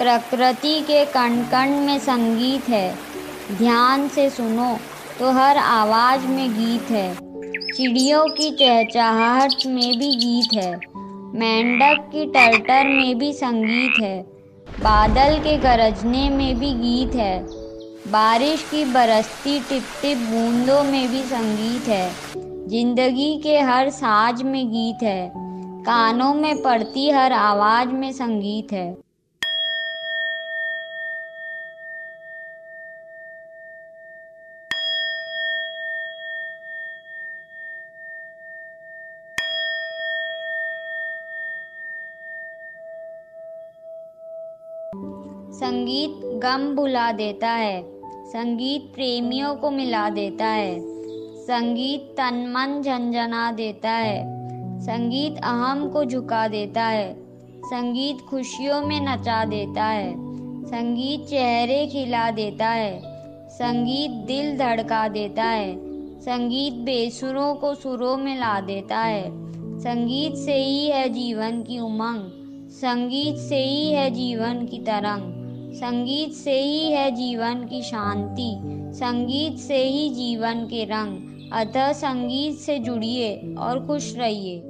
प्रकृति के कण कण में संगीत है। ध्यान से सुनो तो हर आवाज़ में गीत है। चिड़ियों की चहचहाहट में भी गीत है। मेंढक की टरटर में भी संगीत है। बादल के गरजने में भी गीत है। बारिश की बरसती टिप टिप बूंदों में भी संगीत है। ज़िंदगी के हर साज में गीत है। कानों में पड़ती हर आवाज़ में संगीत है। संगीत गम भुला देता है, संगीत प्रेमियों को मिला देता है, संगीत तन मन झंझना देता है, संगीत अहम को झुका देता है, संगीत खुशियों में नचा देता है, संगीत चेहरे खिला देता है, संगीत दिल धड़का देता है, संगीत बेसुरों को सुरों में ला देता है, संगीत से ही है जीवन की उमंग, संगीत से ही है जीवन की तरंग। संगीत से ही है जीवन की शांति, संगीत से ही जीवन के रंग। अतः संगीत से जुड़िए और खुश रहिए।